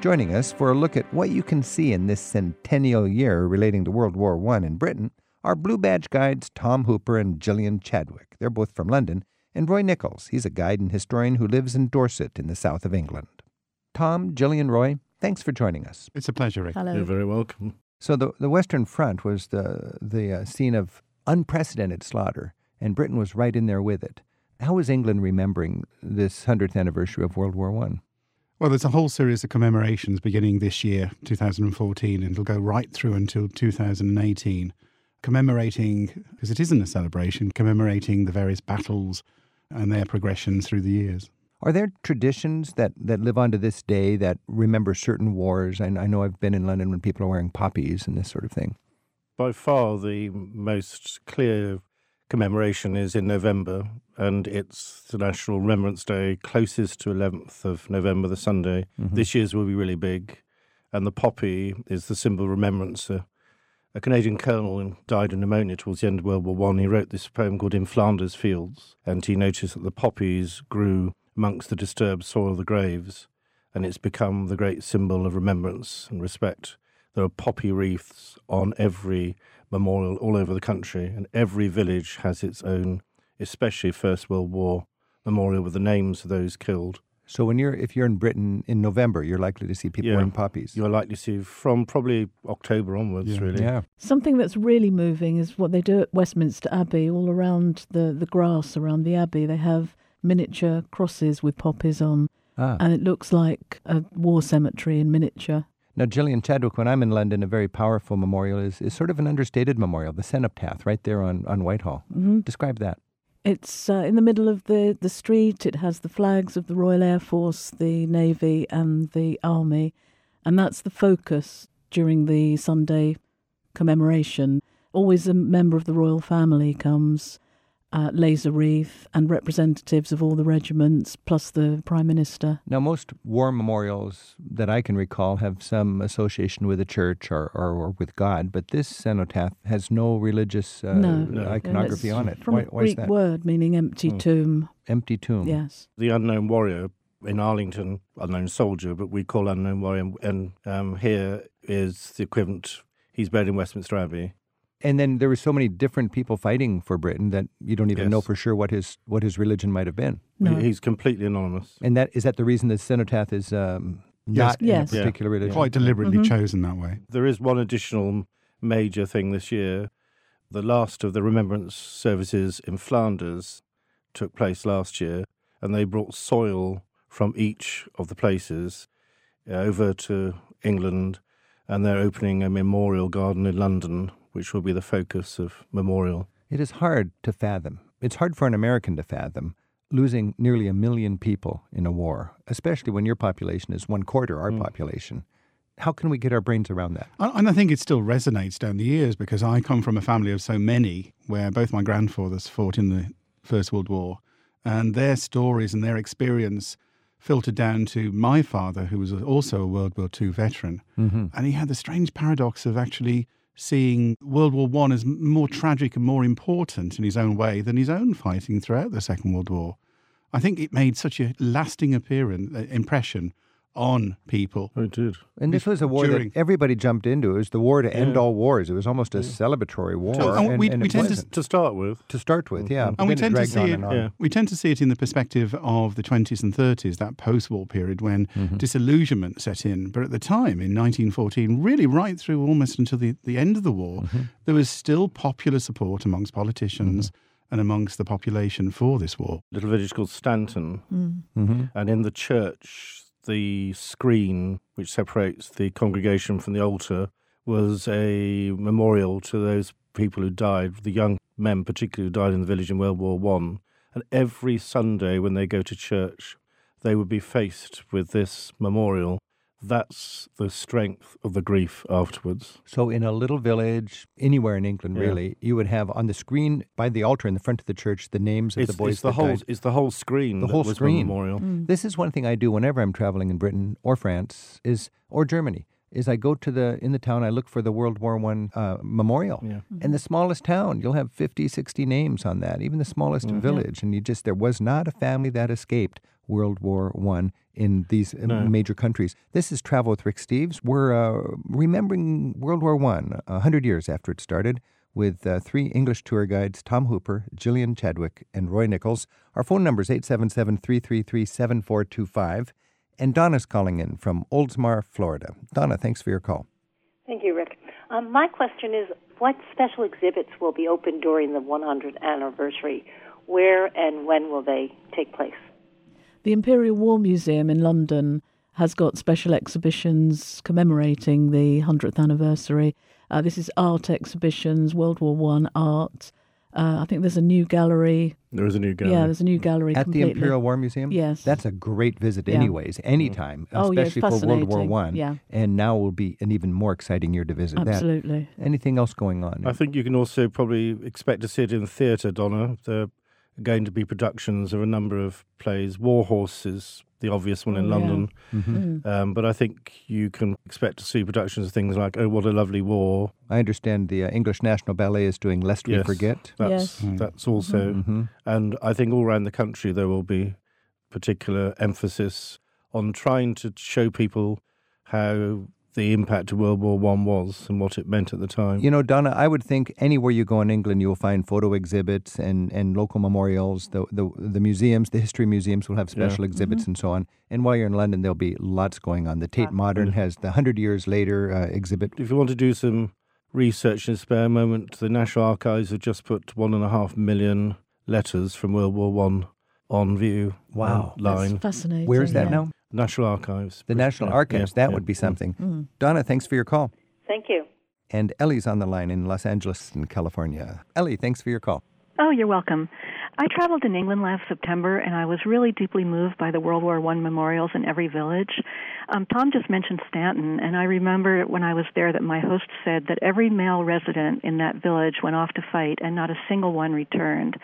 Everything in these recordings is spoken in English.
Joining us for a look at what you can see in this centennial year relating to World War I in Britain are Blue Badge guides Tom Hooper and Gillian Chadwick. They're both from London. And Roy Nichols, he's a guide and historian who lives in Dorset in the south of England. Tom, Gillian, Roy, thanks for joining us. It's a pleasure, Rick. Hello. You're very welcome. So the the Western Front was the the uh, scene of unprecedented slaughter, and Britain was right in there with it. How is England remembering this hundredth anniversary of World War One? Well, there's a whole series of commemorations beginning this year, 2014, and it'll go right through until 2018, commemorating, because it isn't a celebration, commemorating the various battles and their progression through the years. Are there traditions that, that live on to this day that remember certain wars? I, I know I've been in London when people are wearing poppies and this sort of thing. By far, the most clear commemoration is in November, and it's the National Remembrance Day closest to 11th of November, the Sunday. Mhm. This year's will be really big, and the poppy is the symbol of remembrance. Uh, a Canadian colonel died of pneumonia towards the end of World War One. He wrote this poem called "In Flanders Fields," and he noticed that the poppies grew amongst the disturbed soil of the graves, and it's become the great symbol of remembrance and respect. There are poppy wreaths on every memorial all over the country, and every village has its own, especially First World War memorial with the names of those killed. So when you're if you're in Britain in November, you're likely to see people Yeah. wearing poppies. You're likely to see from probably October onwards, Yeah. really. yeah. Something that's really moving is what they do at Westminster Abbey, all around the, the grass around the Abbey. They have miniature crosses with poppies on, Ah. and it looks like a war cemetery in miniature. Now, Gillian Chadwick, when I'm in London, a very powerful memorial is, is sort of an understated memorial, the cenotaph right there on, on Whitehall. hmm Describe that. It's uh, in the middle of the, the street. It has the flags of the Royal Air Force, the Navy, and the Army. And that's the focus during the Sunday commemoration. Always a member of the royal family comes, uh, lays a wreath, and representatives of all the regiments, plus the Prime Minister. Now, most war memorials that I can recall have some association with the church or, or, or with God, but this cenotaph has no religious uh, No. No. iconography It's on it. From Why, a why is Greek that? word meaning empty Mm. tomb. Empty tomb. Yes. The unknown warrior in Arlington, unknown soldier, but we call unknown warrior, and um, here is the equivalent. He's buried in Westminster Abbey. And then there were so many different people fighting for Britain that you don't even know for sure what his what his religion might have been. No. He's completely anonymous. And that is that the reason the cenotaph is um, Yes. not Yes. in a Yeah. religion. Quite deliberately Mhm. chosen that way. There is one additional major thing this year. The last of the remembrance services in Flanders took place last year, and they brought soil from each of the places uh, over to England, and they're opening a memorial garden in London, which will be the focus of memorial. It is hard to fathom. It's hard for an American to fathom losing nearly a million people in a war, especially when your population is one quarter our Mm. population. How can we get our brains around that? And and I think it still resonates down the years because I come from a family of so many where both my grandfathers fought in the First World War and their stories and their experience filtered down to my father, who was also a World War II veteran. Mm-hmm. And he had the strange paradox of actually seeing World War One as more tragic and more important in his own way than his own fighting throughout the Second World War. I think it made such a lasting appearance, uh, impression on people. Oh, it did. And this was a war During- that everybody jumped into. It was the war to end Yeah. all wars. It was almost a celebratory war. and we- and we tend to- To start with, to start with, yeah. And we tend to see it- and yeah. We tend to see it in the perspective of the 20s and 30s, that post war period when Mhm. disillusionment set in. But at the time, in 1914, really right through almost until the, the end of the war, Mhm. there was still popular support amongst politicians and amongst the population for this war. little village called Stanton, Mm. Mhm. and in the church, the screen which separates the congregation from the altar was a memorial to those people who died, the young men particularly who died in the village in World War One. And every Sunday when they go to church, they would be faced with this memorial. That's the strength of the grief afterwards. So, in a little village, anywhere in England, Yeah. really, you would have on the screen by the altar in the front of the church the names of It's, the boys it's the that whole died. it's the whole screen The whole was screen. the memorial. Mm. This is one thing I do whenever I'm traveling in Britain or France, is or Germany. is I go to the in the town, I look for the World War One uh, memorial, Yeah. and the smallest town, you'll have 50, 60 names on that, even the smallest Mhm. village, and you just there was not a family that escaped World War One in these No. major countries. This is Travel with Rick Steves. We're uh, remembering World War One a hundred years after it started. With uh, three English tour guides, Tom Hooper, Gillian Chadwick, and Roy Nichols. Our phone number is 877 333 7425. And Donna's calling in from Oldsmar, Florida. Donna, thanks for your call. Thank you, Rick. Um, my question is what special exhibits will be open during the 100th anniversary? Where and when will they take place? The Imperial War Museum in London has got special exhibitions commemorating the 100th anniversary. Uh, this is art exhibitions, World War One art. Uh, I think there's a new gallery. There is a new gallery. Yeah, there's a new gallery At completely. the Imperial War Museum? Yes. That's a great visit, Yeah. anyways, anytime, Oh, yeah, especially for World War fascinating. One. Yeah. And now will be an even more exciting year to visit Absolutely. that. Anything else going on? I think you can also probably expect to see it in theatre, Donna. There are going to be productions of a number of plays. War Horse is the obvious one in Oh, yeah. London. Mhm. Mm. Um, but I think you can expect to see productions of things like Oh, What a Lovely War. I understand the uh, English National Ballet is doing Lest We Forget. That's, Yes. Mm. that's also. hmm And I think all around the country there will be particular emphasis on trying to show people how the impact of World War One was and what it meant at the time. You know, Donna, I would think anywhere you go in England, you will find photo exhibits and, and local memorials. The, the the museums, the history museums, will have special exhibits and so on. And while you're in London, there'll be lots going on. The Tate Modern has the Hundred Years Later uh, exhibit. If you want to do some research in a spare moment, the National Archives have just put one and a half million letters from World War One on view. Wow. online. That's fascinating. Where is that yeah. now? National Archives. The National Yeah, Archives. yeah, that yeah. would be something. Mm. Donna, thanks for your call. Thank you. And Ellie's on the line in Los Angeles, in California. Ellie, thanks for your call. Oh, you're welcome. I traveled in England last September, and I was really deeply moved by the World War One memorials in every village. Um, Tom just mentioned Stanton, and I remember when I was there that my host said that every male resident in that village went off to fight, and not a single one returned.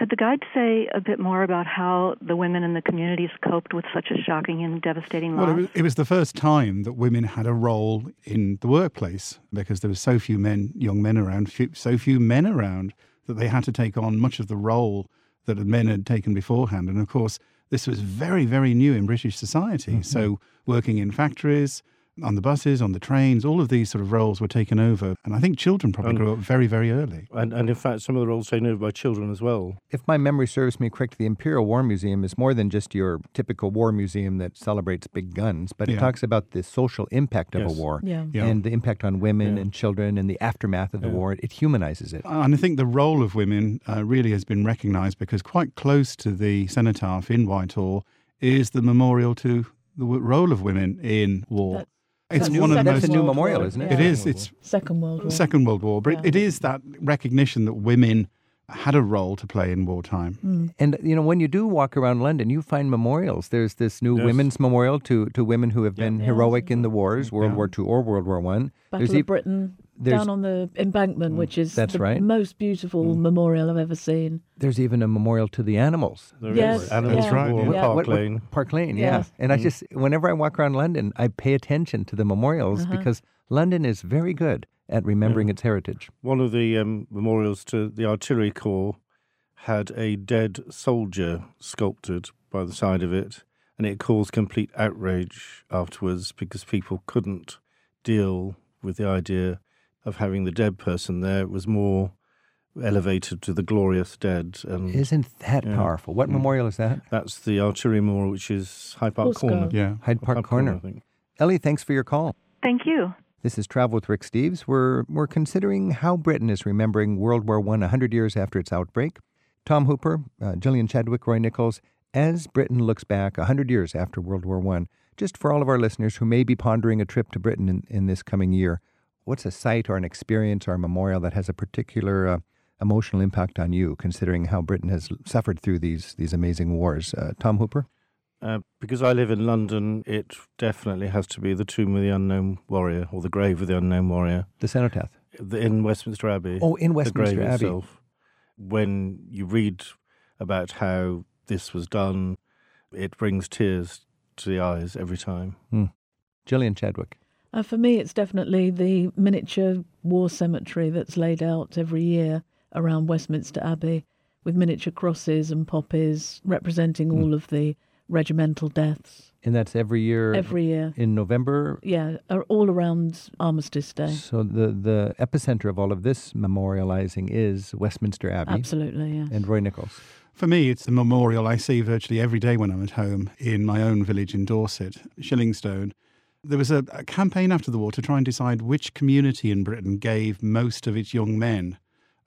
Could the guide say a bit more about how the women in the communities coped with such a shocking and devastating loss? Well, it was, it was the first time that women had a role in the workplace because there were so few men, young men around, few, so few men around that they had to take on much of the role that men had taken beforehand. And of course, this was very, very new in British society. Mm-hmm. So, working in factories, on the buses, on the trains, all of these sort of roles were taken over. And I think children probably And- grew up very, very early. And, and in fact, some of the roles taken over by children as well. If my memory serves me correct, the Imperial War Museum is more than just your typical war museum that celebrates big guns, but it talks about the social impact of Yes. a war Yeah. Yeah. and the impact on women Yeah. and children and the aftermath of the Yeah. war. It humanizes it. And I think the role of women uh, really has been recognised because quite close to the cenotaph in Whitehall is the memorial to the role of women in war. That- it's that's one of the that's most. a new memorial, War, isn't it? yeah. It is. It's Second World War. Second World War, but Yeah. it is that recognition that women had a role to play in wartime. Mm. And you know, when you do walk around London, you find memorials. There's this new Yes. women's memorial to, to women who have been Yeah. heroic in the wars, World Yeah. War II or World War One. Battle There's of e- Britain there's- down on the embankment, which is That's the right. most beautiful memorial I've ever seen. There's even a memorial to the animals. There Yes, is Animals yeah. right, yeah. Yeah. Park What- what- Lane. Park Lane, yeah. Yes. And I just, whenever I walk around London, I pay attention to the memorials Uh-huh. because London is very good at remembering its heritage. One of the um, memorials to the artillery corps had a dead soldier sculpted by the side of it, and it caused complete outrage afterwards because people couldn't deal with the idea of having the dead person there. Was more elevated to the glorious dead, and Isn't that Yeah. powerful? What Mm. memorial is that? that's the artillery memorial, which is Hyde Park Horse Corner. Yeah. Hyde Park Hyde Corner. I think. Ellie, thanks for your call. Thank you. This is Travel with Rick Steves. We're, we're considering how Britain is remembering World War I 100 years after its outbreak. Tom Hooper, uh, Gillian Chadwick, Roy Nichols, as Britain looks back 100 years after World War I. Just for all of our listeners who may be pondering a trip to Britain in, in this coming year, what's a site or an experience or a memorial that has a particular uh, emotional impact on you, considering how Britain has suffered through these, these amazing wars? Uh, Tom Hooper? Uh, because I live in London, it definitely has to be the Tomb of the Unknown Warrior or the Grave of the Unknown Warrior The cenotaph. in Westminster Abbey. Oh, in Westminster grave Abbey. itself. When you read about how this was done, it brings tears to the eyes every time. Gillian Chadwick. Uh, for me, it's definitely the miniature war cemetery that's laid out every year around Westminster Abbey with miniature crosses and poppies representing Hmm. all of the regimental deaths. And that's every year Every year. in November. Yeah, all around Armistice Day. So the, the epicenter of all of this memorializing is Westminster Abbey Absolutely, yes. and Roy Nichols. For me, it's the memorial I see virtually every day when I'm at home in my own village in Dorset, Shillingstone. There was a, a campaign after the war to try and decide which community in Britain gave most of its young men.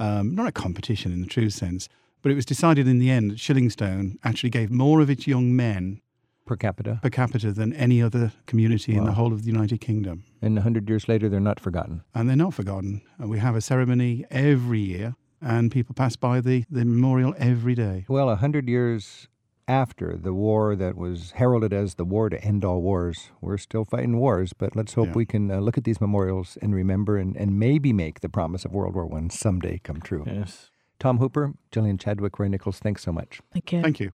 Um, not a competition in the true sense, but it was decided in the end that Shillingstone actually gave more of its young men per capita. per capita than any other community in the whole of the United Kingdom. And 100 years later, they're not forgotten. And they're not forgotten. And we have a ceremony every year, and people pass by the, the memorial every day. Well, a 100 years after the war that was heralded as the war to end all wars, we're still fighting wars, but let's hope Yeah. we can uh, look at these memorials and remember and, and maybe make the promise of World War I someday come true. Yes. Tom Hooper, Gillian Chadwick, Roy Nichols, thanks so much. Thank you. Thank you.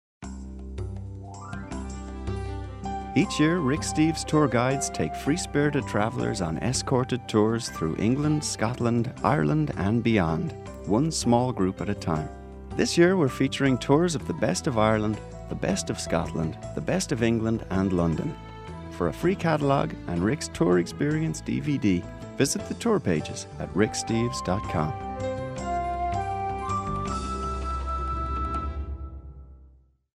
Each year, Rick Steves tour guides take free spirited travellers on escorted tours through England, Scotland, Ireland, and beyond, one small group at a time. This year, we're featuring tours of the best of Ireland, the best of Scotland, the best of England, and London. For a free catalogue and Rick's Tour Experience DVD, visit the tour pages at ricksteves.com.